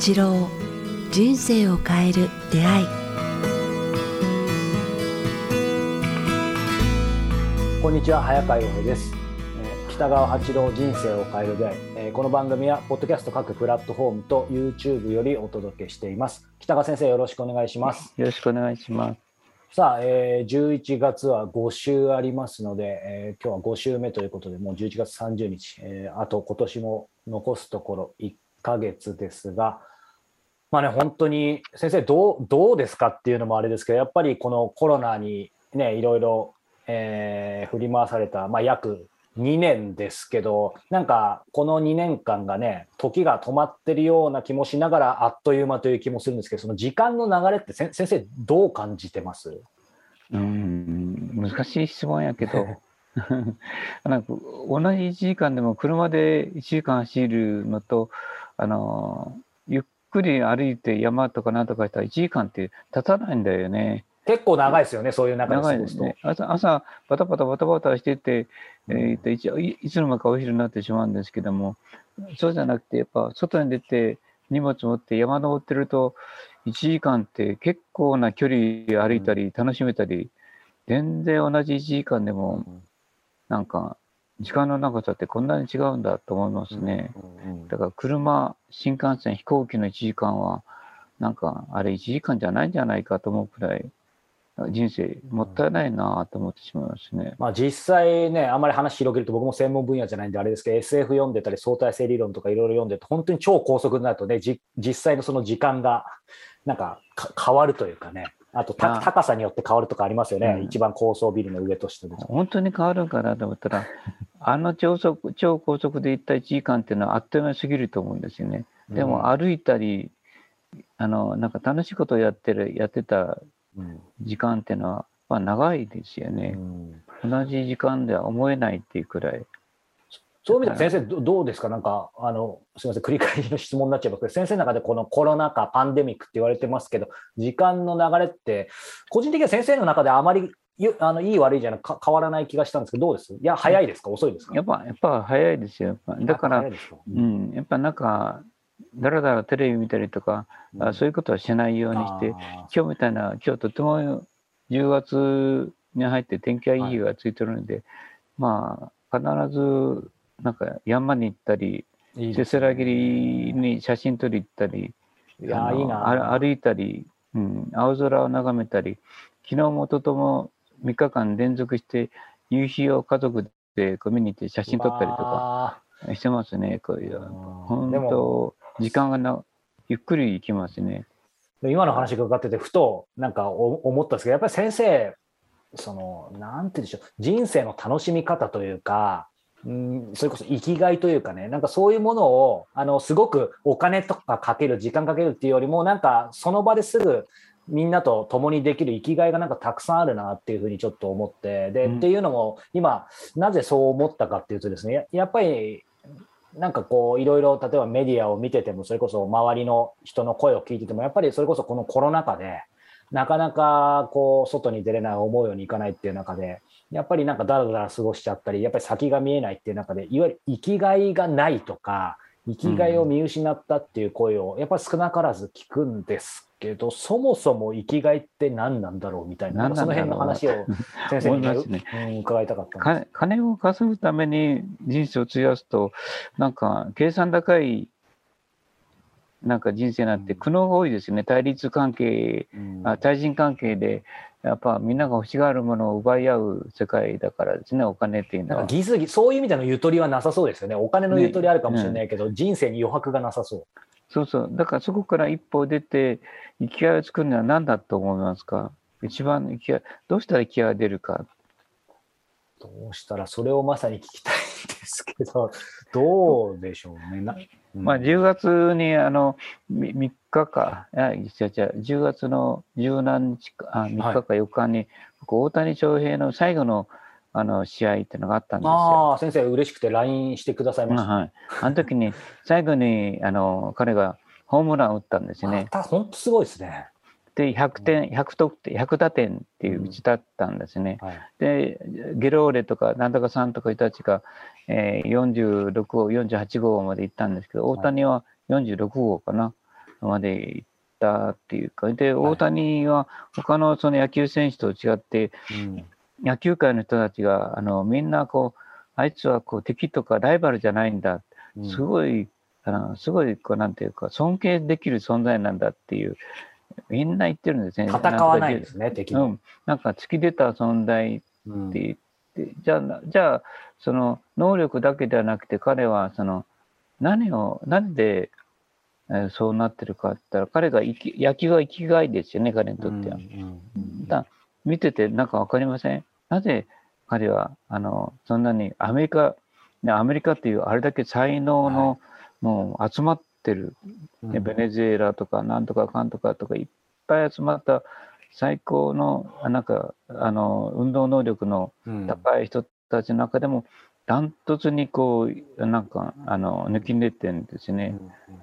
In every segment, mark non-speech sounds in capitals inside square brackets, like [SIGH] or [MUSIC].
八郎人生を変える出会い。こんにちは早川洋平です。えー北川八郎人生を変える出会い。えーこの番組はポッドキャスト各プラットフォームと YouTube よりお届けしています。北川先生よろしくお願いします。よろしくお願いします。さあ、えー11月は5週ありますので、えー今日は5週目ということでもう11月30日、えーあと今年も残すところ1ヶ月ですがまあね本当に先生どうどうですかっていうのもあれですけどやっぱりこのコロナにねいろいろ、えー振り回された、まあ、約2年ですけどなんかこの2年間がね時が止まってるような気もしながらあっという間という気もするんですけどその時間の流れって先生どう感じてます？うん、難しい質問やけど、[LAUGHS] なんか同じ1時間でも車で1時間走るのと、あのくり歩いて山とかなんとかしたら1時間って経たないんだよね。結構長いですよね、そういう中で。長いですね。朝、朝バタバタバタバタしてて、えーと一応いいつの間にかお昼になってしまうんですけども、そうじゃなくて、やっぱ外に出て荷物持って山登ってると、1時間って結構な距離歩いたり楽しめたり、全然同じ1時間でも、なんか時間の長さってこんなに違うんだと思いますね。だから車、新幹線、飛行機の1時間は、なんかあれ1時間じゃないんじゃないかと思うくらい、人生もったいないなと思ってしまいますね。まあ、実際ね、あんまり話広げると僕も専門分野じゃないんであれですけど、SF 読んでたり相対性理論とかいろいろ読んでて、本当に超高速になるとね、じ実際のその時間がなんかか変わるというかね、あと高さによって変わるとかありますよね、うん一番高層ビルの上としても。本当に変わるんかなと思ったら、[LAUGHS] あの超速超高速で行った1時間っていうのはあっという間に過ぎると思うんですよね。でも歩いたり、あのなんか楽しいことをやってるやってたうん時間っていうのは、まあ、長いですようね。ん同じ時間では思えないっていうくらい。そういう意味では先生ど、どうですか、なんかあのすみません、繰り返しの質問になっちゃいますけど、先生の中でこのコロナ禍、パンデミックって言われてますけど、時間の流れって、個人的には先生の中であまりよあのいい悪いじゃなくか変わらない気がしたんですけど、どうです？いや、早いですか、遅いですか？やっぱ、やっぱ早いですよ。やっぱ。だからうん、やっぱなんか、だらだらテレビ見たりとか、あそういうことはしないようにして、あ今日みたいな、今日とても10月に入って天気がいい日がついてるので、まあ、必ず、なんか山に行ったり、せせらぎりに写真撮り行ったり、いやいいなあ歩いたり、うん、青空を眺めたり、昨日もととも3日間連続して夕日を家族でこう見に行って写真撮ったりとかか。してますね。こういううん本当時間がなゆっくり行きますね。今の話が伺ってて、ふとなんかお思ったんですけど、やっぱり先生、その、なんて言うんでしょう、人生の楽しみ方というか、うん、それこそ生きがいというかね、なんかそういうものを、あの、すごくお金とかかける、時間かけるっていうよりも、なんかその場ですぐみんなと共にできる生きがいがなんかたくさんあるなっていうふうにちょっと思って、で、うん。っていうのも、今、なぜそう思ったかっていうとですね、ややっぱり、なんかこういろいろ例えばメディアを見ててもそれこそ周りの人の声を聞いててもやっぱりそれこそこのコロナ禍でなかなかこう外に出れない思うようにいかないっていう中でやっぱりなんかだらだら過ごしちゃったりやっぱり先が見えないっていう中でいわゆる生きがいがないとか生きがいを見失ったっていう声をやっぱり少なからず聞くんですけどそもそも生きがいって何なんだろうみたいなその辺の話を [LAUGHS] 先生に、ね。うん伺いたかったんです。か金を稼ぐために人生を費やすと、なんか計算高いなんか人生なんてうん苦悩が多いですよね。対立関係、うんあ対人関係で、やっぱみんなが欲しがるものを奪い合う世界だからですね、お金っていうのは。ギスギそういう意味でのゆとりはなさそうですよね。お金のゆとりあるかもしれないけど、人生に余白がなさそう。そうそう。だからそこから一歩出て、生きがいを作るには何だと思いますか？一番生きがい、どうしたら生きがいが出るか。どうしたらそれをまさに聞きたいんですけど、[LAUGHS] どうでしょうね。なまあ、10月にあのみ3日か、いや違う違う、10月の十何日か、あ3日か4日に、僕大谷翔平の最後のあの試合っていうのがあったんですよ。ああ、先生、嬉しくて LINE してくださいました。はい、あの時に最後にあの彼がホームランを打ったんですよね。本当すごいですね。で100点100得点100打点っていううちだったんですね。はい、でゲローレとかなんとかさんとかいう人たちが、えー、46号48号まで行ったんですけど大谷は46号かな。まで行ったっていうか、で、大谷は他のその野球選手と違って、うん野球界の人たちが、あの、みんなこう、あいつはこう敵とかライバルじゃないんだ。うんすごい、あの、すごい、こう、なんていうか、尊敬できる存在なんだっていう、みんな言ってるんですね。戦わないんですね、敵に。うん。なんか突き出た存在っうんて言って、じゃあな、じゃあ、その能力だけではなくて、彼はその何を、何で、えーそうなってるかって言ったら、彼が生き野球は生きがいですよね、彼にとっては。うんだ見ててなんかわかりません？なぜ彼はあのそんなにアメリカ、ね、アメリカっていうあれだけ才能の、もう集まってる、うんね、ベネズエラとかなんとかかんとかとかいっぱい集まった最高のあなんかあの運動能力のうん高い人たちの中でもダントツにこうなんかあの抜きんでってるんですね。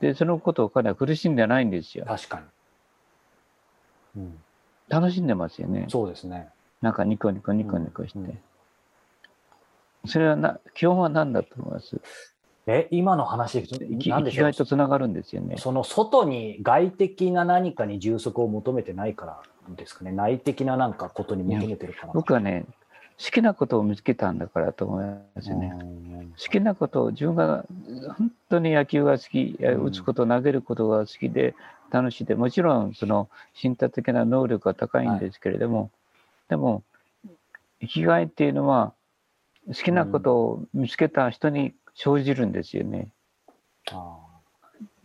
でそのことを彼は苦しんでないんですよ。確かに。うん楽しんでますよね。そうですね。なんかニコニコニコニコして。うんうんそれはな基本は何だと思います？え、今の話で生きがいとつながるんですよね。その外に外的な何かに充足を求めてないからですかね？内的ななんかことに求めてるから。僕はね、好きなことを見つけたんだからと思いますよね。うん好きなことを自分が本当に野球が好き、打つこと、投げることが好きで楽しいで、もちろんその身体的な能力が高いんですけれども、でも生きがいっていうのは好きなことを見つけた人に生じるんですよね。あ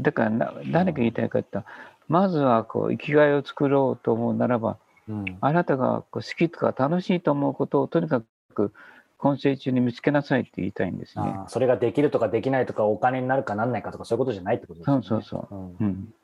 だからな何が言いたいかって言ったらまずはこう生きがいを作ろうと思うならばーうんあなたがこう好きとか楽しいと思うことをとにかく今世中に見つけなさいって言いたいんですね。それができるとかできないとかお金になるかなんないかとかそういうことじゃないってことですよね。そうそううんうん、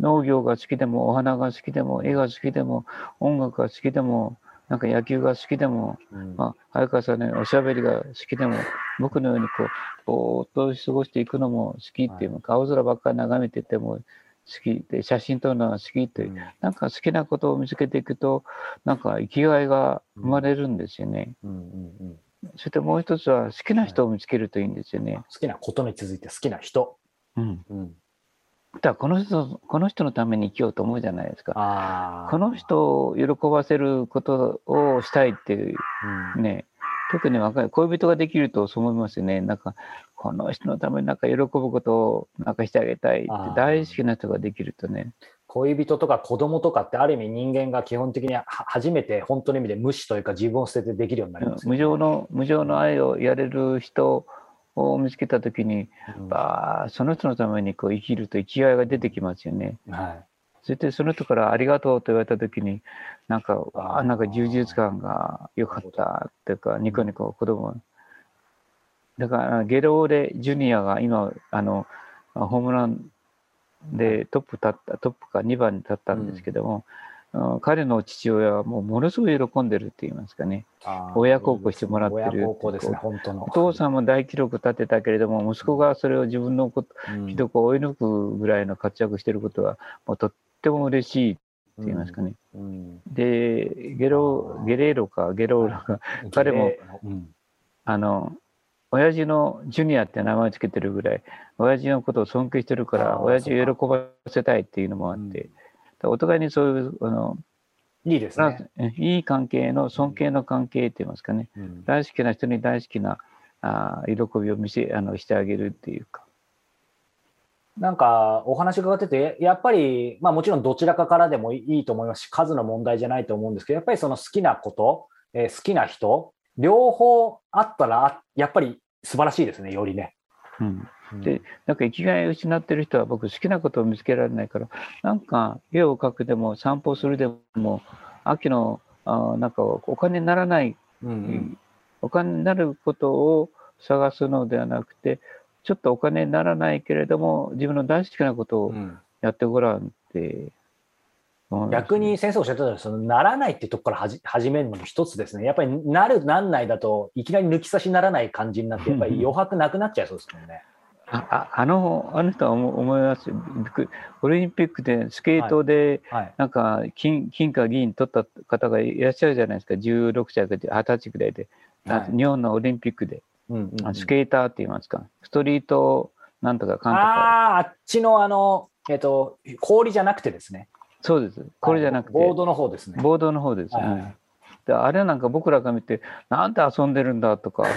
農業が好きでもお花が好きでも絵が好きでも音楽が好きでもなんか野球が好きでも、うん。まあ、早川さんのようにおしゃべりが好きでも僕のようにこうぼーっと過ごしていくのも好きっていう、青空ばっかり眺めてても好きで写真撮るのが好きという、なんか好きなことを見つけていくとなんか生きがいが生まれるんですよね。うん。うん。うん。そしてもう一つは好きな人を見つけるといいんですよね。好きなことに続いて好きな人。うん、うんだこの人この人のために生きようと思うじゃないですか。この人を喜ばせることをしたいっていううんね、特に若い恋人ができるとそう思いますよね。なんか、この人のためになんか。喜ぶことをなんか。してあげたいって大好きな人ができるとね。恋人とか。子供とか。ってある意味人間が基本的に初めて本当の意味で無視というか。自分を捨ててできるようになりますね、無情の、無情の愛をやれる人を見つけたときに、うんああ、その人のためにこう生きると生きがいが出てきますよね。はいそしてその人からありがとうと言われたときに、なんか、ああ、なんか充実感が良かったっていうか、ニコニコ子供。だから、ゲローレ・ジュニアが今、あの、ホームランでトップ立った、トップか2番に立ったんですけども、うん彼の父親はもうものすごい喜んでるって言いますかね。親孝行してもらってる親孝行ですね、本当の。お父さんも大記録立てたけれども、息子がそれを自分のことうん。記録を追い抜くぐらいの活躍してることは、もうとっても嬉しいって言いますかね。うん。で、ゲロ、ゲレーロか、ゲローロが、[LAUGHS] 彼も、うん。あの、親父のジュニアって名前をつけてるぐらい、親父のことを尊敬してるから、親父を喜ばせたいっていうのもあって、お互いにそういう、あの、いいですなね。いい関係の尊敬の関係って言いますかね。うん大好きな人に大好きなあー喜びを見せあのしてあげるっていうか。なんかお話伺ってて、やっぱり、まあもちろんどちらかからでもいいと思いますし、数の問題じゃないと思うんですけど、やっぱりその好きなこと、えー好きな人、両方あったら、あやっぱり素晴らしいですね、よりね。うん、でなんか生きがいを失ってる人は僕好きなことを見つけられないからなんか絵を描くでも散歩するでも秋のあーなんかお金にならない、うんうん。お金になることを探すのではなくてちょっとお金にならないけれども自分の大好きなことをうん。やってごらんって逆に先生おっしゃってたそのならないってところからはじ始めるのも一つですね。やっぱりなる、なんないだといきなり抜き差しならない感じになって、やっぱり余白なくなっちゃいそうですもんね。あああのあの人は思思います。オリンピックでスケートで、はい。なんか金金か銀取った方がいらっしゃるじゃないですか。16歳か20歳ぐらいで、あはい。日本のオリンピックで、うんうんうん。あスケーターって言いますか。ストリートなんとかかんとか。ああ、あっちのあの、えっ、と、氷じゃなくてですね。そうです。これじゃなくて、ボードの方ですね。ボードの方です。はいはいうんであれなんか僕らが見て、なんで遊んでるんだとか、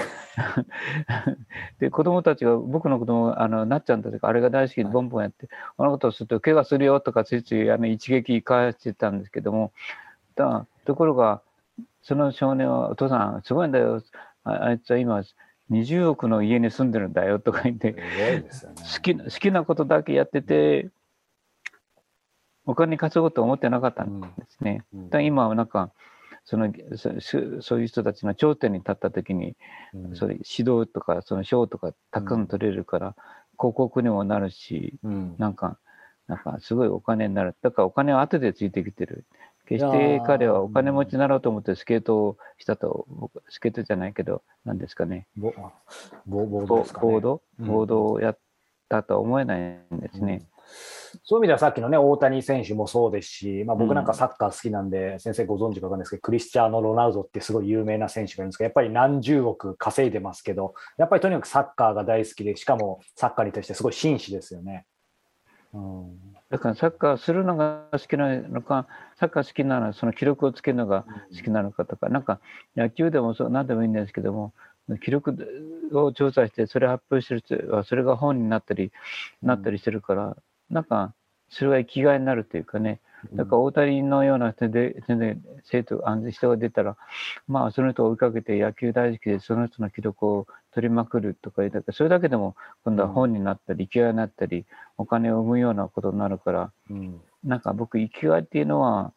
[LAUGHS] で子供たちが、僕の子供あのなっちゃんたちがあれが大好きでボンボンやって、あのことをすると怪我するよとかついついあの一撃返してたんですけども、だところが、その少年は、お父さん、すごいんだよ、ああいつは今、20億の家に住んでるんだよとか言ってね。好きな好きなことだけやってて、お金稼ごうと思ってなかったんですね。うん。今はなんかそのそういう人たちの頂点に立った時に、うん。それ指導とかその賞とかたくさん取れるから、広告にもなるしうん。なんかなんかすごいお金になる。だからお金は後でついてきてる。決して彼はお金持ちになろうと思ってスケートをしたと僕スケートじゃないけど何ですかね。ボボボードボですかね。ボード？うん。ボードをやったとは思えないんですね。そういう意味ではさっきのね、大谷選手もそうですし、まあ、僕なんかサッカー好きなんで、先生ご存知かわかんないですけど、クリスチャーノ・ロナウドってすごい有名な選手がいるんですけど、やっぱり何十億稼いでますけど、やっぱりとにかくサッカーが大好きで、しかもサッカーに対してすごい紳士ですよね。うん。だからサッカーするのが好きなのか、サッカー好きなのはその記録をつけるのが好きなのかとか、なんか野球でもそう何でもいいんですけども、記録を調査して、それ発表してるそれが本になったり、なったりしてるから、なんか、それが生きがいになるというかね、だから大谷のような人で、全然生徒、あの人が出たら、まあ、その人を追いかけて野球大好きで、その人の記録を取りまくるとか言ったら、それだけでも今度は本になったり、生きがいになったり、お金を生むようなことになるから、うん。なんか僕、生きがいっていうのは、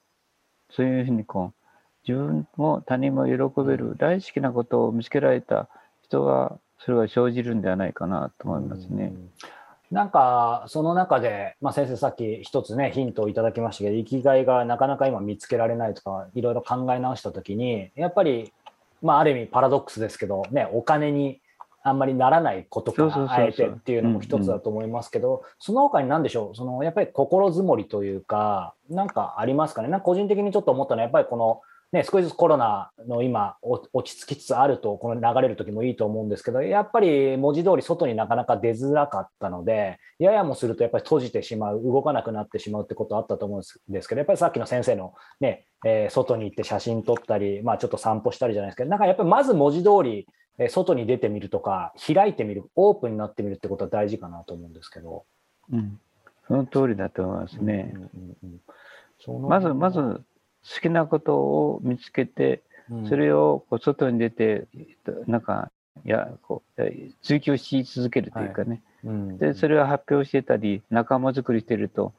そういうふうにこう、自分も他人も喜べる、大好きなことを見つけられた人は、それが生じるんではないかなと思いますね。うんなんか、その中で、まあ、先生さっき一つね、ヒントをいただきましたけど、生きがいがなかなか今見つけられないとか、いろいろ考え直したときに、やっぱり、まあ、ある意味パラドックスですけど、ね、お金にあんまりならないことからあえてっていうのも一つだと思いますけど、その他に何でしょう、そのやっぱり心づもりというか、なんかありますかね、なんか個人的にちょっと思ったのは、やっぱりこの、ね、少しずつコロナの今、お落ち着きつつあると、この流れる時もいいと思うんですけど、やっぱり文字通り外になかなか出づらかったので、ややもするとやっぱり閉じてしまう、動かなくなってしまうってことあったと思うんですけど、やっぱりさっきの先生のね、えー外に行って写真撮ったり、まあちょっと散歩したりじゃないですけど、なんかやっぱりまず文字通り、えー外に出てみるとか、開いてみる、オープンになってみるってことは大事かなと思うんですけど。うん、その通りだと思いますね。うんうんうんまず、まず、好きなことを見つけて、うんそれをこう外に出て、なんか、いや、こう、追求し続けるというかね。うんで、それを発表してたり、仲間作りしてると、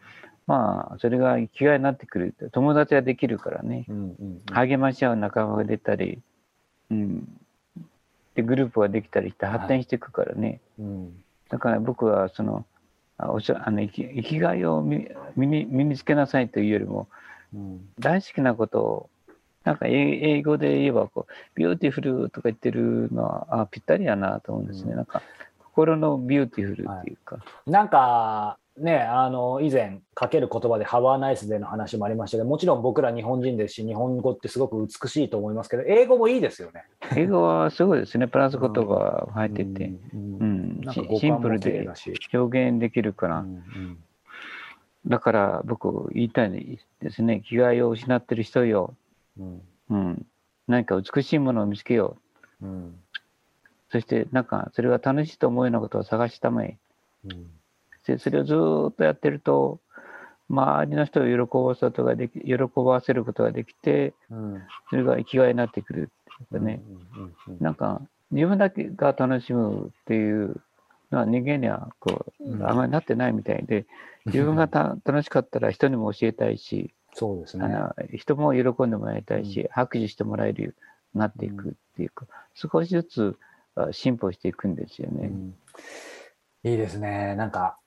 まあ、それが生きがいになってくる。友達ができるからね。うんうんうん励まし合う仲間が出たり、うん。で、グループができたりして発展していくからね。うんだから僕は、その、あおっしゃあの生き生きがいを身身に身につけなさいというよりも、うん。大好きなことを、なんか英英語で言えばこう、 beautiful とか言ってるのは、あぴったりやなと思うんですね。うん。なんか、心の beautiful っていうか、なんかね、あの以前かける言葉で「ハワーナイスデー」の話もありましたけどもちろん僕ら日本人ですし日本語ってすごく美しいと思いますけど英語もいいですよね。英語はすごいですね。プラス言葉が入ってて、うん。うん。なんかシシンプルで表現できるから、うんうんだから僕言いたいですね。生きがいを失ってる人よ。うんうん。何か美しいものを見つけよう。うんそして、なんか、それが楽しいと思うようなことを探したまえ。うんで、それをずーっとやってると、周りの人を喜ばせることができ、喜ばせることができて、うんそれが生きがいになってくるっていうかね。うんうんうんなんか、自分だけが楽しむっていうのは人間には、こう、うんあまりなってないみたいで、[LAUGHS] 自分がた楽しかったら人にも教えたいし、そうですね。人も喜んでもらいたいし、拍手してもらえるようになっていくっていうか、少しずつあ進歩していくんですよね。うんいいですね。なんか、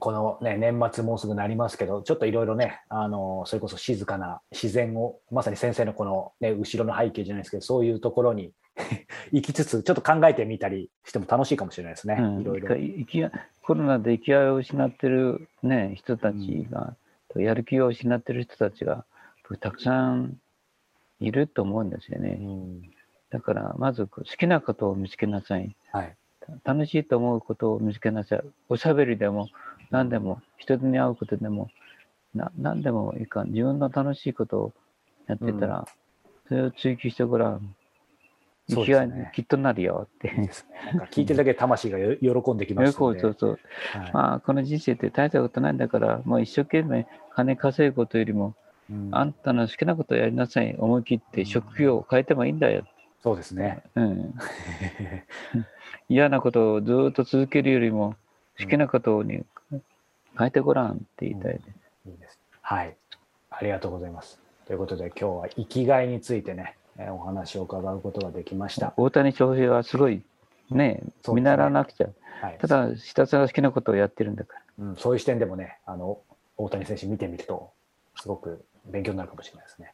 このね、年末もうすぐなりますけど、ちょっといろいろね、あの、それこそ静かな自然を、まさに先生のこのね、後ろの背景じゃないですけど、そういうところに [LAUGHS] 行きつつ、ちょっと考えてみたりしても楽しいかもしれないですね。うんいろいろ。生きがコロナで生きがいを失ってる、ね、人たちが、やる気を失ってる人たちがたくさんいると思うんですよね。うんだからまず好きなことを見つけなさい。はい。楽しいと思うことを見つけなさい。おしゃべりでも何でも、人に会うことでも、な何でもいいか、自分の楽しいことをやってたら、それを追求してごらん。生きがいにきっとなるよって。なんか聞いてるだけで魂がよ喜んできますよくそうそう。はいまあ、この人生って大したことないんだから、もう一生懸命金稼ぐことよりも、うんあんたの好きなことをやりなさい。思い切って職業を変えてもいいんだよ。そうですね。うん。嫌なことをずっと続けるよりも、好きなことに変えてごらんって言いたいね。いいです。はい。ありがとうございます。ということで今日は生きがいについてね、えーお話を伺うことができました。大谷翔平はすごい、ね、見習わなくちゃ。はいただ、ひたすら好きなことをやってるんだから。うん、そういう視点でもね、あの大谷選手見てみると、すごく勉強になるかもしれないですね。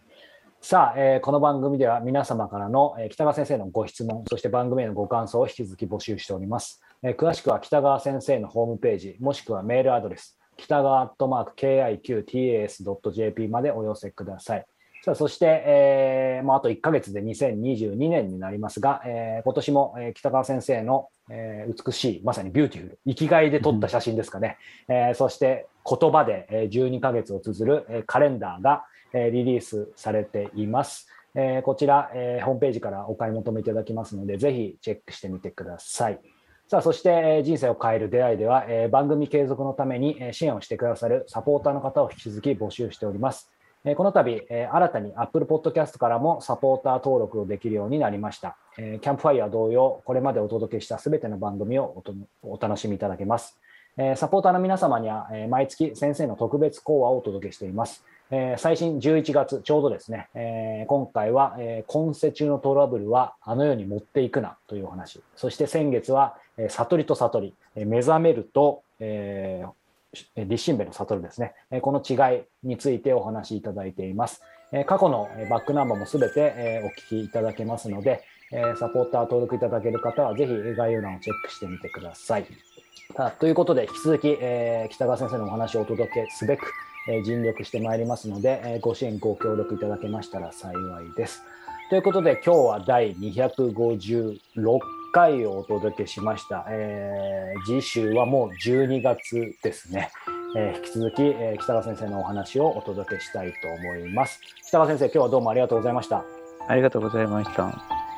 さあ、えーこの番組では皆様からの、えー北川先生のご質問、そして番組へのご感想を引き続き募集しております。えー詳しくは北川先生のホームページ、もしくはメールアドレス、北川アットマーク KIQTAS.jp までお寄せください。さあそして、えーもうあと1ヶ月で2022年になりますが、えー今年も、えー北川先生の、えー美しい、まさに beautiful、生きがいで撮った写真ですかね。えーそして言葉でえー12ヶ月を綴るえーカレンダーがえーリリースされています。えーこちら、えーホームページからお買い求めいただきますので、ぜひチェックしてみてください。さあ、そして、えー人生を変える出会いでは、えー番組継続のためにえー支援をしてくださるサポーターの方を引き続き募集しております。この度、新たに Apple Podcast からもサポーター登録をできるようになりました。キャンプファイヤー同様、これまでお届けしたすべての番組をお楽しみいただけます。サポーターの皆様には、毎月先生の特別講話をお届けしています。最新11月、ちょうどですね、今回は、今世中のトラブルはあの世に持っていくなというお話。そして先月は、悟りと悟り、目覚めると、立身弁の悟るですね、この違いについてお話しいただいています。過去のバックナンバーもすべてお聞きいただけますので、サポーター登録いただける方はぜひ概要欄をチェックしてみてください。ということで、引き続き、北川先生のお話をお届けすべく、尽力してまいりますので、ご支援、ご協力いただけましたら幸いです。ということで、今日は第256回をお届けしました。えー次週はもう12月ですね。えー引き続き、えー北川先生のお話をお届けしたいと思います。北川先生、今日はどうもありがとうございました。ありがとうございました。